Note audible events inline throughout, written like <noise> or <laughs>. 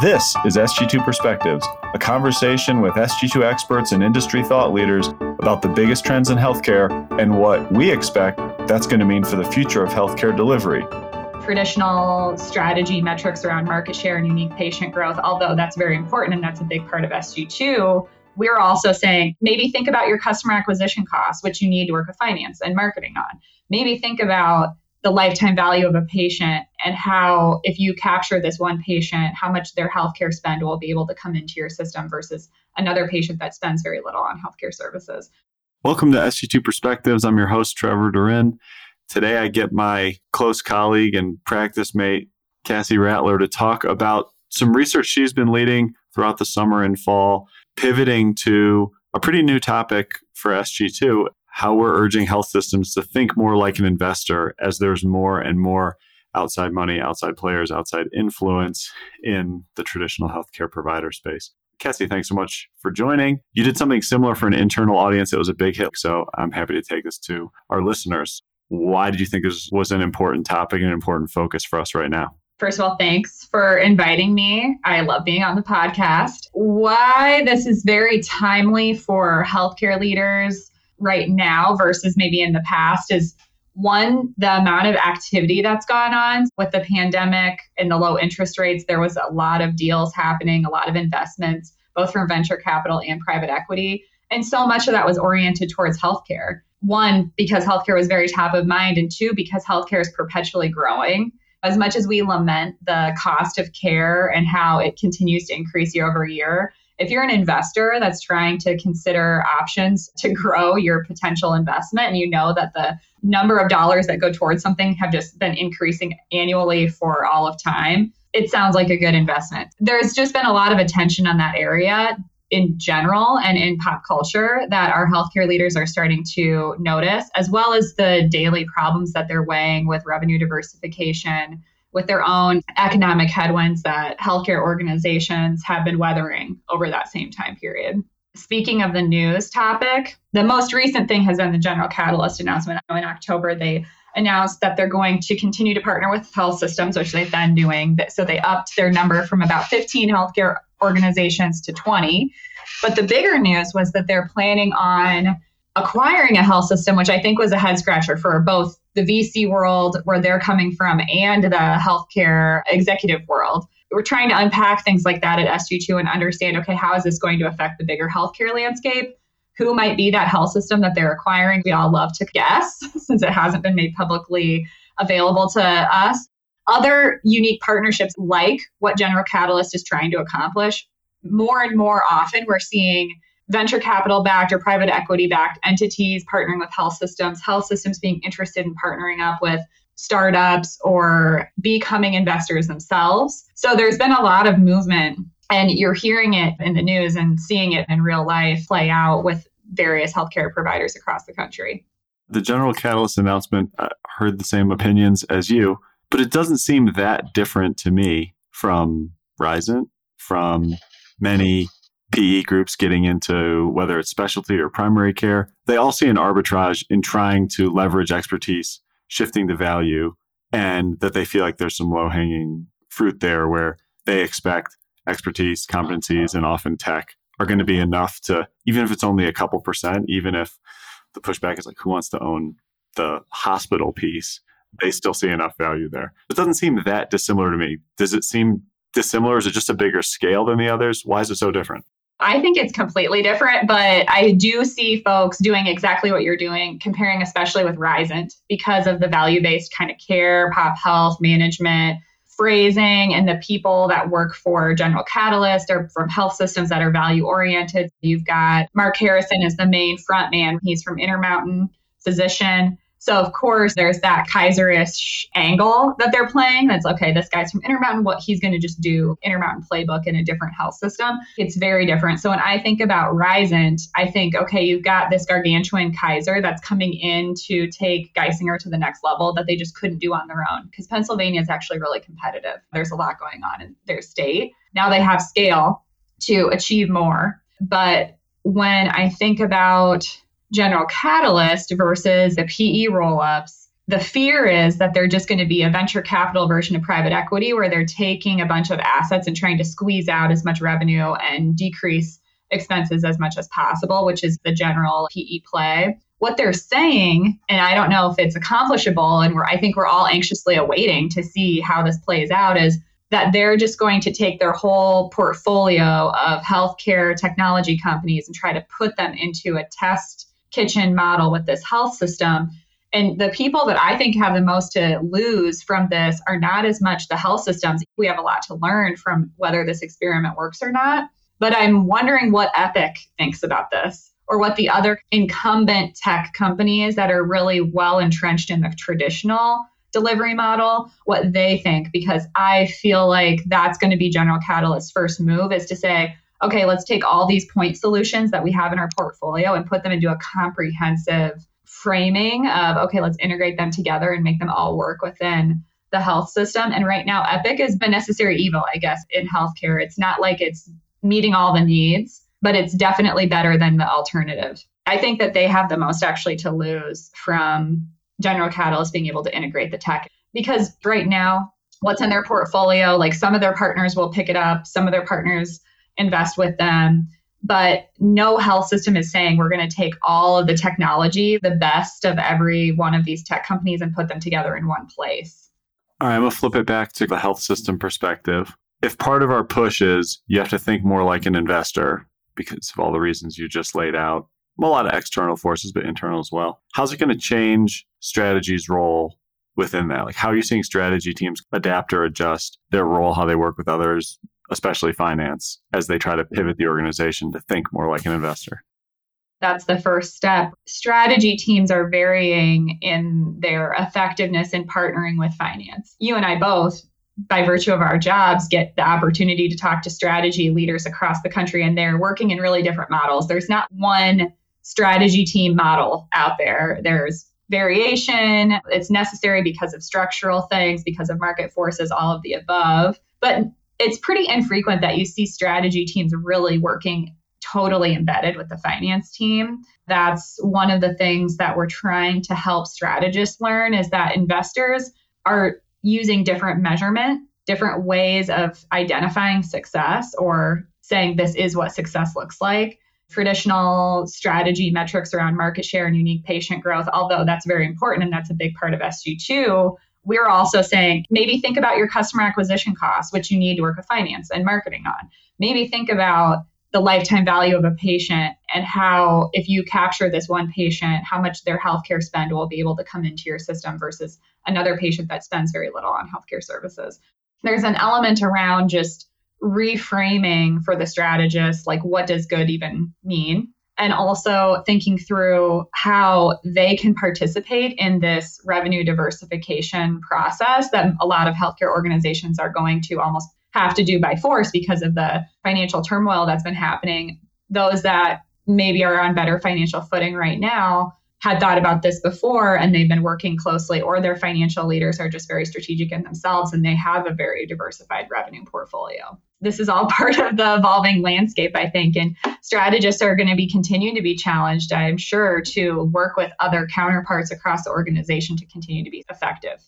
This is SG2 Perspectives, a conversation with SG2 experts and industry thought leaders about the biggest trends in healthcare and what we expect that's going to mean for the future of healthcare delivery. Traditional strategy metrics around market share and unique patient growth, although that's very important and that's a big part of SG2, we're also saying maybe think about your customer acquisition costs, which you need to work with finance and marketing on. Maybe think about the lifetime value of a patient and how if you capture this one patient how much their healthcare spend will be able to come into your system versus another patient that spends very little on healthcare services. Welcome to sg2 perspectives. I'm your host trevor DaRin today i get my close colleague and practice mate Casi Roethler to talk about some research she's been leading throughout the summer and fall pivoting to a pretty new topic for sg2 how we're urging health systems to think more like an investor as there's more and more outside money, outside players, outside influence in the traditional healthcare provider space. Casi, thanks so much for joining. You did something similar for an internal audience. It was a big hit. So I'm happy to take this to our listeners. Why did you think this was an important topic and an important focus for us right now? First of all, thanks for inviting me. I love being on the podcast. Why this is very timely for healthcare leaders right now versus maybe in the past is one, the amount of activity that's gone on with the pandemic and the low interest rates. There was a lot of deals happening, a lot of investments, both from venture capital and private equity. And so much of that was oriented towards healthcare. One, because healthcare was very top of mind, and two, because healthcare is perpetually growing. As much as we lament the cost of care and how it continues to increase year over year, if you're an investor that's trying to consider options to grow your potential investment and you know that the number of dollars that go towards something have just been increasing annually for all of time, it sounds like a good investment. There's just been a lot of attention on that area in general and in pop culture that our healthcare leaders are starting to notice, as well as the daily problems that they're weighing with revenue diversification, with their own economic headwinds that healthcare organizations have been weathering over that same time period. Speaking of the news topic, the most recent thing has been the General Catalyst announcement. In October, they announced that they're going to continue to partner with health systems, which they've been doing. So they upped their number from about 15 healthcare organizations to 20. But the bigger news was that they're planning on acquiring a health system, which I think was a head scratcher for both the VC world, where they're coming from, and the healthcare executive world. We're trying to unpack things like that at SG2 and understand okay, how is this going to affect the bigger healthcare landscape? Who might be that health system that they're acquiring? We all love to guess <laughs> since it hasn't been made publicly available to us. Other unique partnerships, like what General Catalyst is trying to accomplish, more and more often we're seeing venture capital backed or private equity backed entities partnering with health systems, health systems being interested in partnering up with startups or becoming investors themselves. So there's been a lot of movement, and you're hearing it in the news and seeing it in real life play out with various healthcare providers across the country. The General Catalyst announcement I heard the same opinions as you, but it doesn't seem that different to me from Risant, from many PE groups getting into whether it's specialty or primary care, they all see an arbitrage in trying to leverage expertise, shifting the value, and that they feel like there's some low hanging fruit there where they expect expertise, competencies, and often tech are going to be enough to, even if it's only a couple percent, even if the pushback is like, who wants to own the hospital piece? They still see enough value there. It doesn't seem that dissimilar to me. Does it seem dissimilar? Is it just a bigger scale than the others? Why is it so different? I think it's completely different, but I do see folks doing exactly what you're doing, comparing especially with Risant because of the value based kind of care, pop health management, phrasing, and the people that work for General Catalyst or from health systems that are value oriented. You've got Mark Harrison is the main front man. He's from Intermountain Physician. So of course there's that Kaiserish angle that they're playing. That's okay, this guy's from Intermountain, what he's going to just do Intermountain playbook in a different health system. It's very different. So when I think about Risant, I think, okay, you've got this gargantuan Kaiser that's coming in to take Geisinger to the next level that they just couldn't do on their own because Pennsylvania is actually really competitive. There's a lot going on in their state. Now they have scale to achieve more. But when I think about General Catalyst versus the PE roll ups, the fear is that they're just going to be a venture capital version of private equity where they're taking a bunch of assets and trying to squeeze out as much revenue and decrease expenses as much as possible, which is the general PE play. What they're saying, and I don't know if it's accomplishable, and I think we're all anxiously awaiting to see how this plays out, is that they're just going to take their whole portfolio of healthcare technology companies and try to put them into a test kitchen model with this health system. And the people that I think have the most to lose from this are not as much the health systems. We have a lot to learn from whether this experiment works or not. But I'm wondering what Epic thinks about this or what the other incumbent tech companies that are really well entrenched in the traditional delivery model, what they think, because I feel like that's going to be General Catalyst's first move is to say, okay, let's take all these point solutions that we have in our portfolio and put them into a comprehensive framing of, okay, let's integrate them together and make them all work within the health system. And right now, Epic is a necessary evil, I guess, in healthcare. It's not like it's meeting all the needs, but it's definitely better than the alternative. I think that they have the most actually to lose from General Catalyst being able to integrate the tech because right now, what's in their portfolio, like some of their partners will pick it up, some of their partners invest with them. But no health system is saying we're going to take all of the technology, the best of every one of these tech companies, and put them together in one place. All right, I'm going to flip it back to the health system perspective. If part of our push is you have to think more like an investor because of all the reasons you just laid out, a lot of external forces, but internal as well. How's it going to change strategy's role within that? Like, how are you seeing strategy teams adapt or adjust their role, how they work with others, especially finance, as they try to pivot the organization to think more like an investor? That's the first step. Strategy teams are varying in their effectiveness in partnering with finance. You and I both by virtue of our jobs, get the opportunity to talk to strategy leaders across the country, and they're working in really different models. There's not one strategy team model out there. There's variation. It's necessary because of structural things, because of market forces, all of the above. But it's pretty infrequent that you see strategy teams really working totally embedded with the finance team. That's one of the things that we're trying to help strategists learn is that investors are using different measurement, different ways of identifying success or saying this is what success looks like traditional strategy metrics around market share and unique patient growth, although that's very important and that's a big part of SG2, we're also saying maybe think about your customer acquisition costs, which you need to work with finance and marketing on. Maybe think about the lifetime value of a patient and how, if you capture this one patient, how much their healthcare spend will be able to come into your system versus another patient that spends very little on healthcare services. There's an element around just reframing for the strategist like what does good even mean and also thinking through how they can participate in this revenue diversification process that a lot of healthcare organizations are going to almost have to do by force because of the financial turmoil that's been happening those that maybe are on better financial footing right now had thought about this before and they've been working closely, or their financial leaders are just very strategic in themselves and they have a very diversified revenue portfolio. This is all <laughs> part of the evolving landscape, I think, and strategists are going to be continuing to be challenged, I'm sure, to work with other counterparts across the organization to continue to be effective.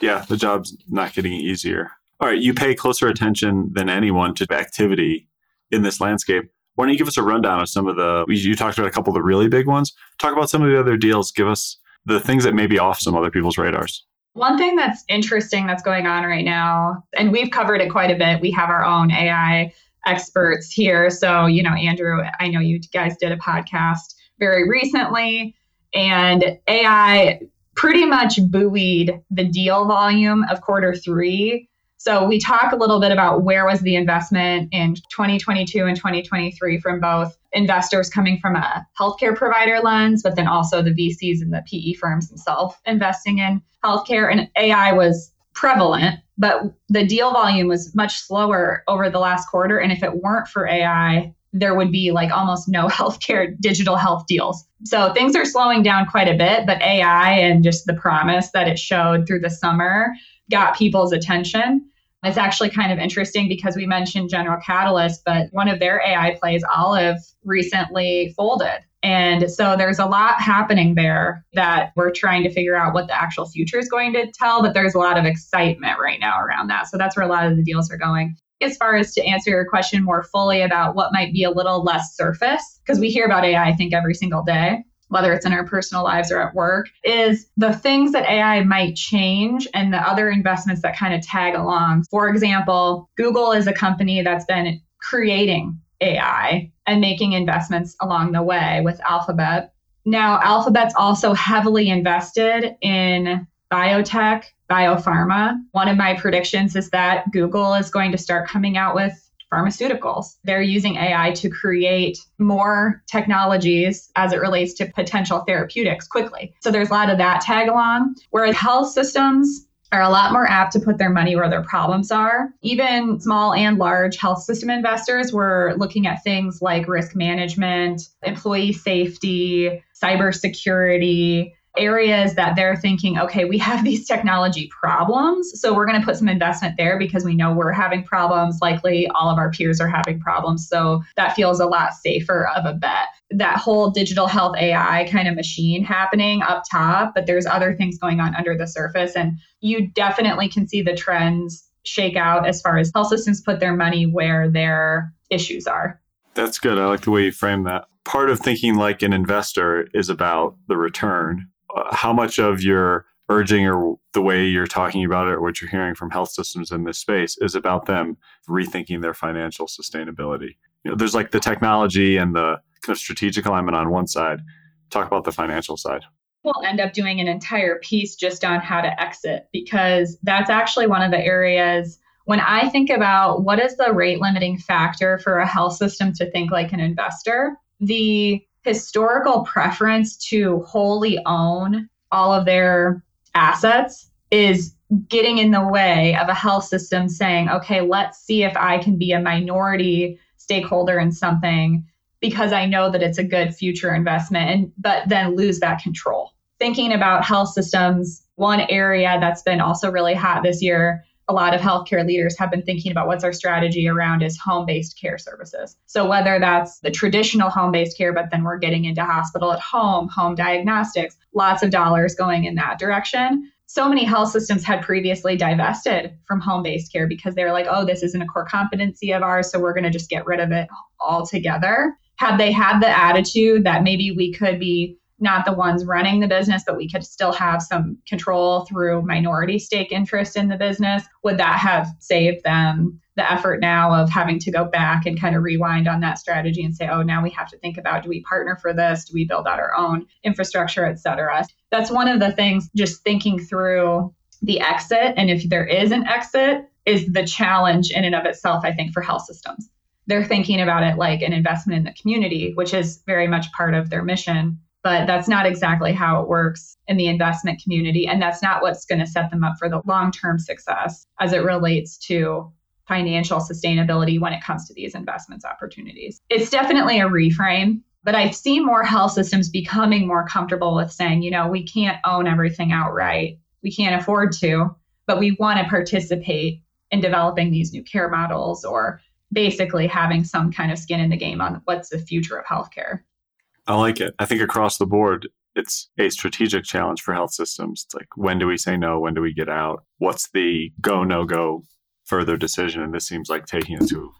Yeah, the job's not getting easier. All right, you pay closer attention than anyone to activity in this landscape. Why don't you give us a rundown of some of the, you talked about a couple of the really big ones. Talk about some of the other deals. Give us the things that may be off some other people's radars. One thing that's interesting that's going on right now, and we've covered it quite a bit, we have our own AI experts here. So, you know, Andrew, I know you guys did a podcast very recently, and AI pretty much buoyed the deal volume of quarter three so we talk a little bit about where was the investment in 2022 and 2023 from both investors coming from a healthcare provider lens, but then also the VCs and the PE firms themselves investing in healthcare. And AI was prevalent, but the deal volume was much slower over the last quarter. And if it weren't for AI, there would be like almost no <laughs> healthcare digital health deals. So things are slowing down quite a bit, but AI and just the promise that it showed through the summer got people's attention. It's actually kind of interesting because we mentioned General Catalyst, but one of their AI plays, Olive, recently folded. And so there's a lot happening there that we're trying to figure out what the actual future is going to tell, but there's a lot of excitement right now around that. So that's where a lot of the deals are going. As far as to answer your question more fully about what might be a little less surface, because we hear about AI, I think, every single day whether it's in our personal lives or at work, is the things that AI might change and the other investments that kind of tag along. For example, Google is a company that's been creating AI and making investments along the way with Alphabet. Now, Alphabet's also heavily invested in biotech, biopharma. One of my predictions is that Google is going to start coming out with pharmaceuticals. They're using AI to create more technologies as it relates to potential therapeutics quickly. So there's a lot of that tag along. Whereas health systems are a lot more apt to put their money where their problems are. Even small and large health system investors were looking at things like risk management, employee safety, cybersecurity, areas that they're thinking, okay, we have <laughs> these technology problems. So we're going to put some investment there because we know we're having problems. Likely all of our peers are having problems. So that feels a lot safer of a bet. That whole digital health AI kind of machine happening up top, but there's other things going on under the surface. And you definitely can see the trends shake out as far as health systems put their money where their issues are. That's good. I like the way you frame that. Part of thinking like an investor is about the return how much of your urging or the way you're talking about it or what you're hearing from health systems in this space is about them rethinking their financial sustainability. You know, there's like the technology and the kind of strategic alignment on one side. Talk about the financial side. We'll end up doing an entire piece just on how to exit because that's actually one of the areas when I think about what is the rate limiting factor for a health system to think like an investor, the historical preference to wholly own all of their assets is getting in the way of a health system saying, okay, let's see if I can be a minority stakeholder in something because I know that it's a good future investment and but then lose that control. Thinking about health systems, one area that's been also really hot this year a lot of healthcare leaders have been thinking about what's our strategy around is home-based care services. So whether that's the traditional home-based care, but then we're getting into hospital at home, home diagnostics, lots of dollars going in that direction. So many health systems had previously divested from home-based care because they were like, oh, this isn't a core competency of ours, so we're going to just get rid of it altogether. Had they had the attitude that maybe we could be not the ones running the business, but we could still have some control through minority stake interest in the business, would that have saved them the effort now of having to go back and kind of rewind on that strategy and say, oh, now we have to think about do we partner for this? Do we build out our own infrastructure, et cetera? That's one of the things, just thinking through the exit. And if there is an exit, is the challenge in and of itself, I think, for health systems. They're thinking about it like an investment in the community, which is very much part of their mission but that's not exactly how it works in the investment community. And that's not what's going to set them up for the long term success as it relates to financial sustainability when it comes to these investments opportunities. It's definitely a reframe. But I see more health systems becoming more comfortable with saying, you know, we can't own everything outright. We can't afford to, but we want to participate in developing these new care models or basically having some kind of skin in the game on what's the future of healthcare. I like it. I think across the board, it's a strategic challenge for health systems. It's like, when do we say no? When do we get out? What's the go, no go further decision? And this seems like taking it to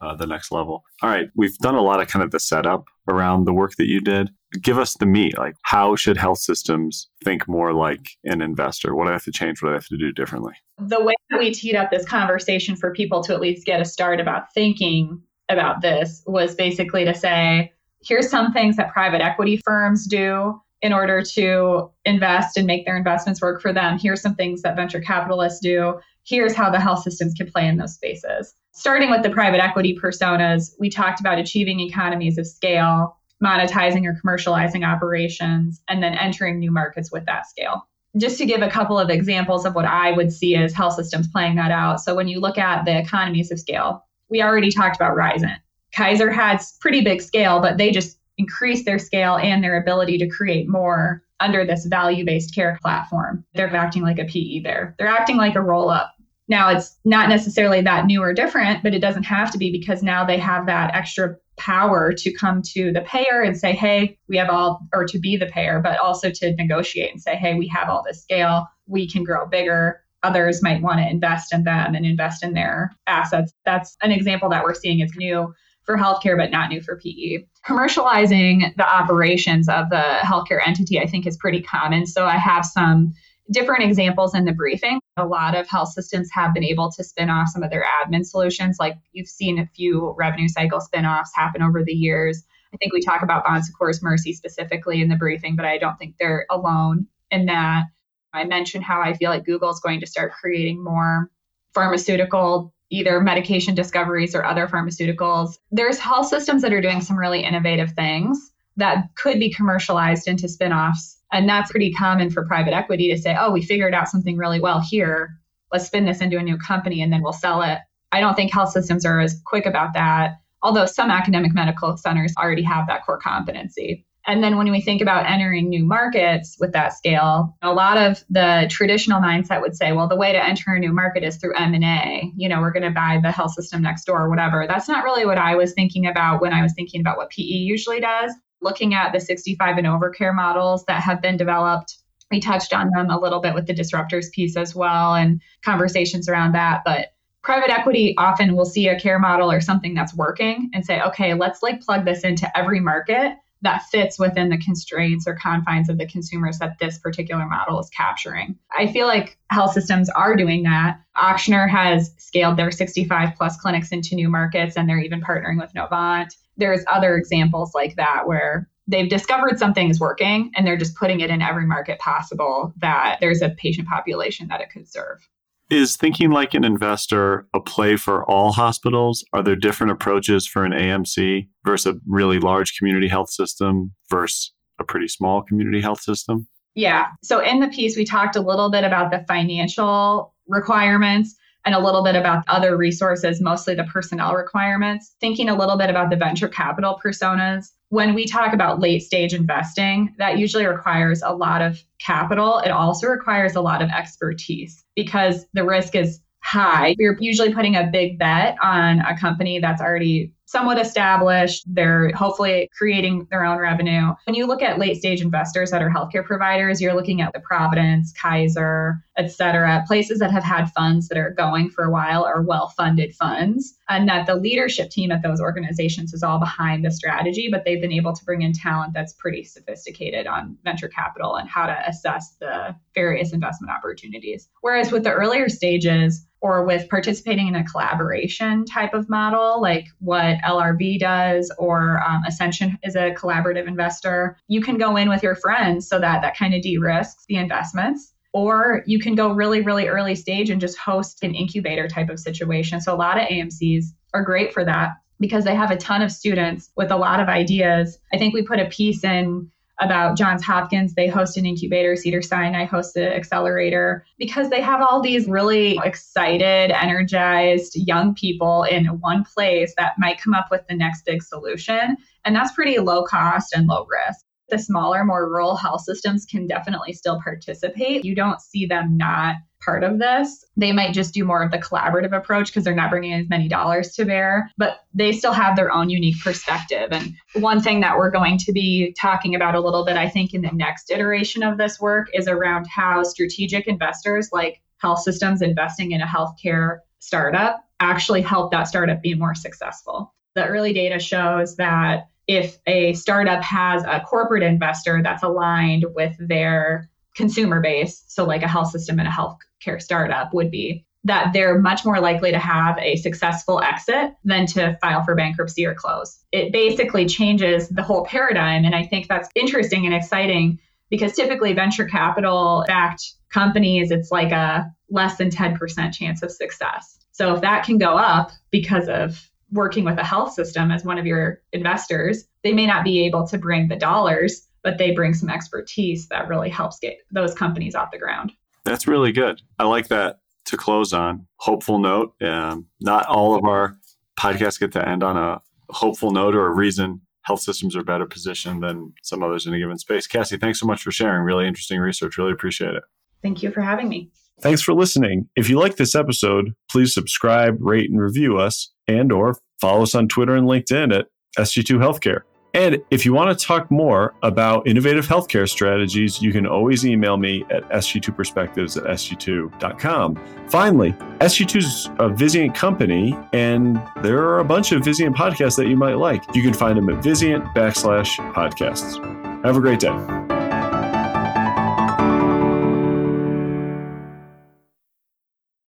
uh, the next level. All right. We've done a lot of kind of the setup around the work that you did. Give us the meat. Like, how should health systems think more like an investor? What do I have to change? What do I have to do differently? The way that we teed up this conversation for people to at least get a start about thinking about this was basically to say, here's some things that private equity firms do in order to invest and make their investments work for them. Here's some things that venture capitalists do. Here's how the health systems can play in those spaces. Starting with the private equity personas, we talked about achieving economies of scale, monetizing or commercializing operations, and then entering new markets with that scale. Just to give a couple of examples of what I would see as health systems playing that out. So, when you look at the economies of scale, we already talked about Risant. Kaiser has pretty big scale, but they just increased their scale and their ability to create more under this value based care platform. They're acting like a PE there. They're acting like a roll up. Now, it's not necessarily that new or different, but it doesn't have to be because now they have that extra power to come to the payer and say, hey, we have all, or to be the payer, but also to negotiate and say, hey, we have all this scale, we can grow bigger. Others might want to invest in them and invest in their assets. That's an example that we're seeing is new for healthcare, but not new for PE. Commercializing the operations of the healthcare entity, I think, is pretty common. So I have some different examples in the briefing. A lot of health systems have been able to spin off some of their admin solutions. Like you've seen a few revenue cycle spin-offs happen over the years. I think we talk about Bon Mercy specifically in the briefing, but I don't think they're alone in that. I mentioned how I feel like Google is going to start creating more pharmaceutical either medication discoveries or other pharmaceuticals. There's health systems that are doing some really innovative things that could be commercialized into spin-offs and that's pretty common for private equity to say, oh, we figured out something really well here. Let's spin this into a new company and then we'll sell it. I don't think health systems are as quick about that, although some academic medical centers already have that core competency. And then when we think about entering new markets with that scale, a lot of the traditional mindset would say, well, the way to enter a new market is through M&A. You know, we're going to buy the health system next door or whatever. That's not really what I was thinking about when I was thinking about what PE usually does looking at the 65 and over care models that have been developed. We touched on them a little bit with the disruptors piece as well and conversations around that. But private equity often will see a care model or something that's working and say, okay, let's like plug this into every market that fits within the constraints or confines of the consumers that this particular model is capturing. I feel like health systems are doing that. Ochsner has scaled their 65 plus clinics into new markets and they're even partnering with Novant there's other examples like that where they've discovered something is working and they're just putting it in every market possible that there's a patient population that it could serve. Is thinking like an investor a play for all hospitals? Are there different approaches for an AMC versus a really large community health system versus a pretty small community health system? Yeah. So in the piece, we talked a little bit about the financial requirements and a little bit about other resources, mostly the personnel requirements, thinking a little bit about the venture capital personas. When we talk about late stage investing, that usually requires a lot of capital. It also requires a lot of expertise because the risk is high. You're usually putting a big bet on a company that's already somewhat established. They're hopefully creating their own revenue. When you look at late stage investors that are healthcare providers, you're looking at the Providence, Kaiser, et cetera, places that have had funds that are going for a while are well funded funds, and that the leadership team at those organizations is all behind the strategy, but they've been able to bring in talent that's pretty sophisticated on venture capital and how to assess the various investment opportunities. Whereas with the earlier stages, or with participating in a collaboration type of model, like what LRB does, or um, Ascension is a collaborative investor, you can go in with your friends so that that kind of de risks the investments. Or you can go really, really early stage and just host an incubator type of situation. So a lot of AMCs are great for that because they have a ton of students with a lot of ideas. I think we put a piece in about Johns Hopkins. They host an incubator, Cedars-Sinai hosts an accelerator because they have all these really excited, energized young people in one place that might come up with the next big solution. And that's pretty low cost and low risk. The smaller, more rural health systems can definitely still participate. You don't see them not part of this. They might just do more of the collaborative approach because they're not bringing as many dollars to bear, but they still have their own unique perspective. And one thing that we're going to be talking about a little bit, I think, in the next iteration of this work is around how strategic investors like health systems investing in a healthcare startup actually help that startup be more successful. The early data shows that if a startup has a corporate investor that's aligned with their consumer base, so like a health system and a health care startup would be that they're much more likely to have a successful exit than to file for bankruptcy or close. It basically changes the whole paradigm. And I think that's interesting and exciting because typically venture capital backed companies, it's like a less than 10% chance of success. So if that can go up because of working with a health system as one of your investors, they may not be able to bring the dollars, but they bring some expertise that really helps get those companies off the ground. That's really good. I like that to close on. Hopeful note. Um, not all of our podcasts get to end on a hopeful note or a reason health systems are better positioned than some others in a given space. Casi, thanks so much for sharing. Really interesting research. Really appreciate it. Thank you for having me. Thanks for listening. If you like this episode, please subscribe, rate, and review us, and or follow us on Twitter and LinkedIn at SG2 Healthcare. And if you want to talk more about innovative healthcare strategies, you can always email me at sg2perspectives at sg2.com. Finally, SG2 is a Vizient company, and there are a bunch of Vizient podcasts that you might like. You can find them at Vizient backslash podcasts. Have a great day.